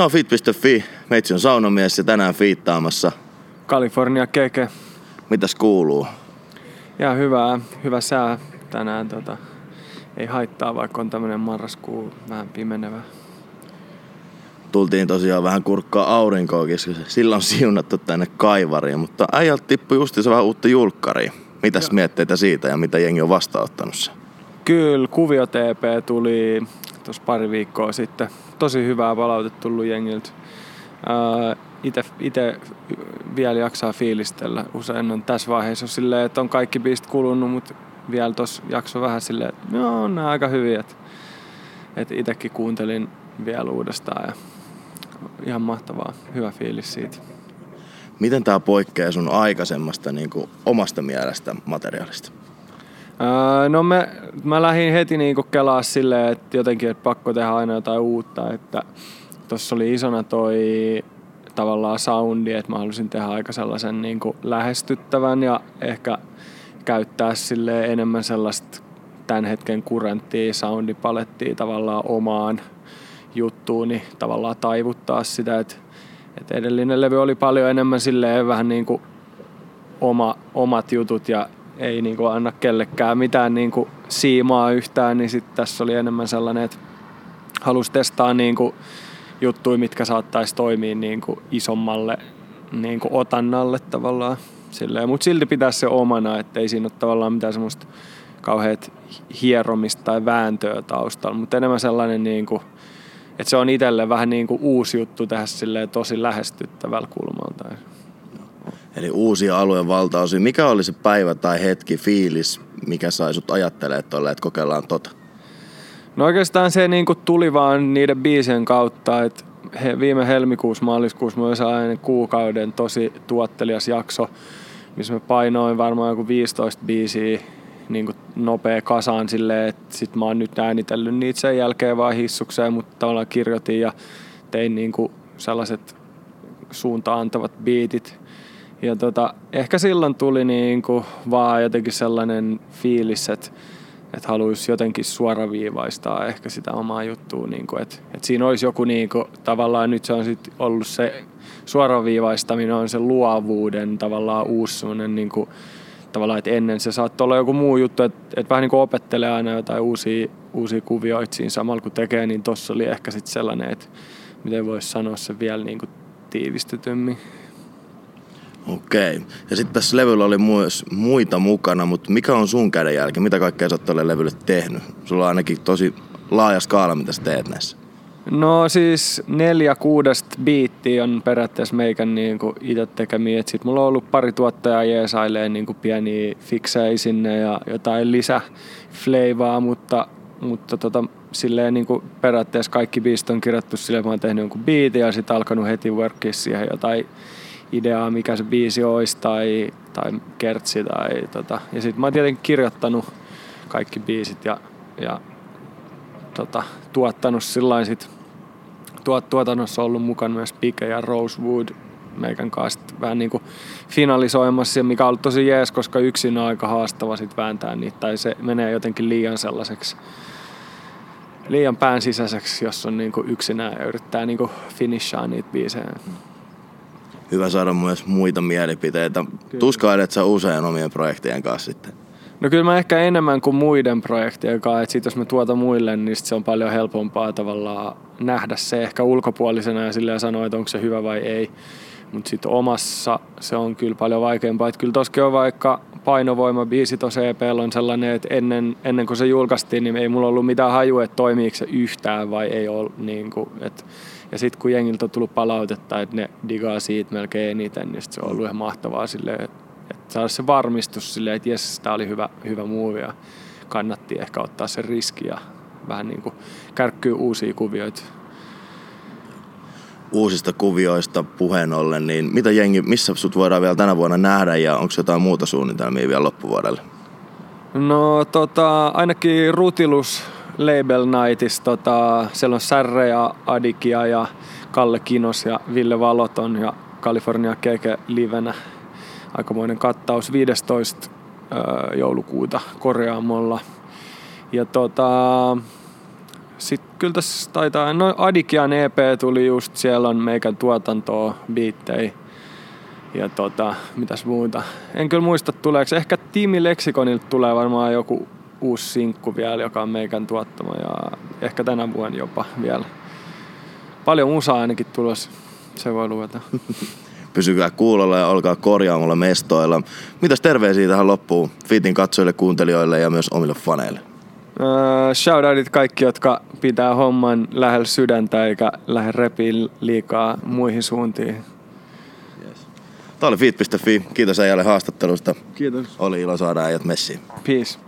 Tämä on fit.fi, meitsi on saunomies ja tänään fiittaamassa. California keke. Mitäs kuuluu? Ja hyvää, hyvä sää tänään. Tota, ei haittaa, vaikka on tämmönen marraskuu vähän pimenevä. Tultiin tosiaan vähän kurkkaa aurinkoakin, koska sillä on siunattu tänne kaivariin, mutta äijältä tippui justiinsa vähän uutta julkkaria. Mitäs Joo. mietteitä siitä ja mitä jengi on vastaanottanut se? Kyllä, Kuvio TP tuli tuossa pari viikkoa sitten. Tosi hyvää palautetta tullut jengiltä. Itse vielä jaksaa fiilistellä. Usein on tässä vaiheessa silleen, että on kaikki biist kulunut, mutta vielä tuossa jakso vähän silleen, että joo, on aika hyviä. Että, että itsekin kuuntelin vielä uudestaan ja ihan mahtavaa, hyvä fiilis siitä. Miten tämä poikkeaa sun aikaisemmasta niin omasta mielestä materiaalista? Öö, no me, mä lähdin heti niinku kelaa silleen, että jotenkin että pakko tehdä aina jotain uutta. Että tossa oli isona toi tavallaan soundi, että mä halusin tehdä aika sellaisen niinku lähestyttävän ja ehkä käyttää sille enemmän sellaista tämän hetken kuranttia soundipalettia tavallaan omaan juttuun, niin tavallaan taivuttaa sitä, että, että edellinen levy oli paljon enemmän silleen vähän niin kuin oma, omat jutut ja ei niin kuin anna kellekään mitään niin kuin siimaa yhtään, niin sitten tässä oli enemmän sellainen, että halusi testaa niin kuin juttuja, mitkä saattaisi toimia niin kuin isommalle niin kuin otannalle tavallaan. Mutta silti pitää se omana, ettei siinä ole tavallaan mitään semmoista kauheat hieromista tai vääntöä taustalla, mutta enemmän sellainen, niin kuin, että se on itselle vähän niin kuin uusi juttu tehdä tosi lähestyttävällä kulmalta. Eli uusia alueen valtaosia. Mikä oli se päivä tai hetki, fiilis, mikä sai sut ajattelemaan tolle, että kokeillaan tota? No oikeastaan se niin tuli vaan niiden biisien kautta, että he, viime helmikuussa, maaliskuussa mulla oli kuukauden tosi tuottelias jakso, missä mä painoin varmaan joku 15 biisiä niin kuin nopea kasaan silleen, että sit mä oon nyt äänitellyt niitä sen jälkeen vaan hissukseen, mutta tavallaan kirjoitin ja tein niin kuin sellaiset suuntaan antavat biitit, ja tota, ehkä silloin tuli niinku vaan jotenkin sellainen fiilis, että että haluaisi jotenkin suoraviivaistaa ehkä sitä omaa juttua, niin kuin, että, että siinä olisi joku niin kuin, tavallaan nyt se on sit ollut se suoraviivaistaminen on se luovuuden tavallaan uusi semmoinen niin kuin, tavallaan, että ennen se saattoi olla joku muu juttu, että, että vähän niin kuin opettelee aina jotain uusia, uusia kuvioita siinä samalla kun tekee, niin tossa oli ehkä sitten sellainen, että miten voisi sanoa se vielä niin kuin tiivistetymmin. Okei. Ja sitten tässä levyllä oli myös muita mukana, mutta mikä on sun kädenjälki? Mitä kaikkea sä oot tälle levylle tehnyt? Sulla on ainakin tosi laaja skaala, mitä sä teet näissä. No siis neljä kuudesta biittiä on periaatteessa meikän niin itse tekemiä. Sitten mulla on ollut pari tuottajaa jeesailee niin pieniä fiksejä sinne ja jotain lisäfleivaa, mutta, mutta tota, silleen niin periaatteessa kaikki biisit on kirjattu silleen, mä oon tehnyt jonkun biitin ja sitten alkanut heti workia siihen jotain ideaa, mikä se biisi olisi tai, tai kertsi. Tai, tota. Ja sitten mä oon tietenkin kirjoittanut kaikki biisit ja, ja tota, tuottanut sillä sit, tuot, tuotannossa ollut mukana myös Pike ja Rosewood meikän kanssa vähän niin kuin finalisoimassa, mikä on ollut tosi jees, koska yksin on aika haastava sit vääntää niitä, tai se menee jotenkin liian sellaiseksi liian pään sisäiseksi, jos on niin kuin yksinään ja yrittää niin kuin finishaa niitä biisejä hyvä saada myös muita mielipiteitä. Tuskailet sä usein omien projektien kanssa sitten? No kyllä mä ehkä enemmän kuin muiden projektien kanssa, että sit jos mä tuotan muille, niin se on paljon helpompaa tavallaan nähdä se ehkä ulkopuolisena ja silleen sanoa, että onko se hyvä vai ei. Mutta sitten omassa se on kyllä paljon vaikeampaa. Että kyllä toskin on vaikka painovoima biisi tuossa EP on sellainen, että ennen, ennen kuin se julkaistiin, niin ei mulla ollut mitään hajua, että toimiiko se yhtään vai ei ole. Niin kuin, että ja sitten kun jengiltä on tullut palautetta, että ne digaa siitä melkein eniten, niin se on ollut ihan mahtavaa silleen, että, että saada se varmistus silleen, että jes, tämä oli hyvä, hyvä muuvi ja kannatti ehkä ottaa sen riski ja vähän niin kuin kärkkyy uusia kuvioita. Uusista kuvioista puheen ollen, niin mitä jengi, missä sut voidaan vielä tänä vuonna nähdä ja onko jotain muuta suunnitelmia vielä loppuvuodelle? No tota, ainakin Rutilus Label Nightissa. Tota, siellä on Särre ja Adikia ja Kalle Kinos ja Ville Valoton ja California Keke livenä. Aikamoinen kattaus 15. joulukuuta Koreamolla. Ja tota, sitten kyllä tässä taitaa, no Adikian EP tuli just, siellä on meikän tuotantoa, biittei ja tota, mitäs muuta. En kyllä muista tuleeko, ehkä Tiimi Lexikonilta tulee varmaan joku uusi sinkku vielä, joka on meikän tuottama ja ehkä tänä vuonna jopa vielä. Paljon musaa ainakin tulos, se voi luvata. Pysykää kuulolla ja olkaa korjaamolla mestoilla. Mitäs terveisiä tähän loppuun Fitin katsojille, kuuntelijoille ja myös omille faneille? Uh, shoutoutit kaikki, jotka pitää homman lähellä sydäntä eikä lähde repiin liikaa muihin suuntiin. Tämä oli feed.fi. Kiitos äijälle haastattelusta. Kiitos. Oli ilo saada äijät messiin. Peace.